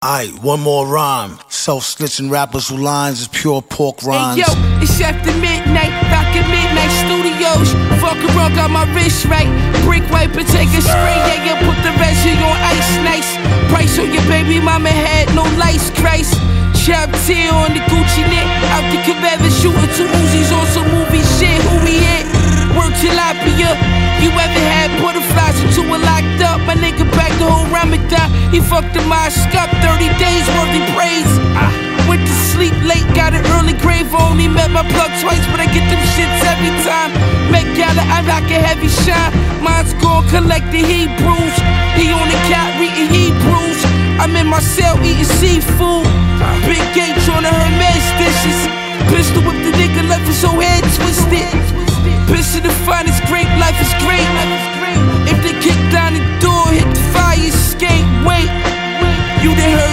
Aight, one more rhyme. Self-snitching rappers who lines is pure pork rhymes. Hey yo, it's after midnight, back at midnight studios. Fuck around, got my wrist right. Brick wipe and take a spray, yeah, yeah, put the residue on ice, nice. Price on your baby mama head, no lights, Christ. Chap tear on the Gucci knit. Out the cabana shooting two Uzis on some movie shit. Who we at? Work tilapia. You ever had butterflies Ramadan. He fucked the mosque up 30 days worth of praise. I went to sleep late, got an early grave. Only met my plug twice, but I get them shits every time. Met Gala, I rock a heavy shine. Mine's gone, collect the Hebrews. He on the cat reading Hebrews. I'm in my cell eating seafood. Big gate trying to Hermes dishes. Pistol with the If they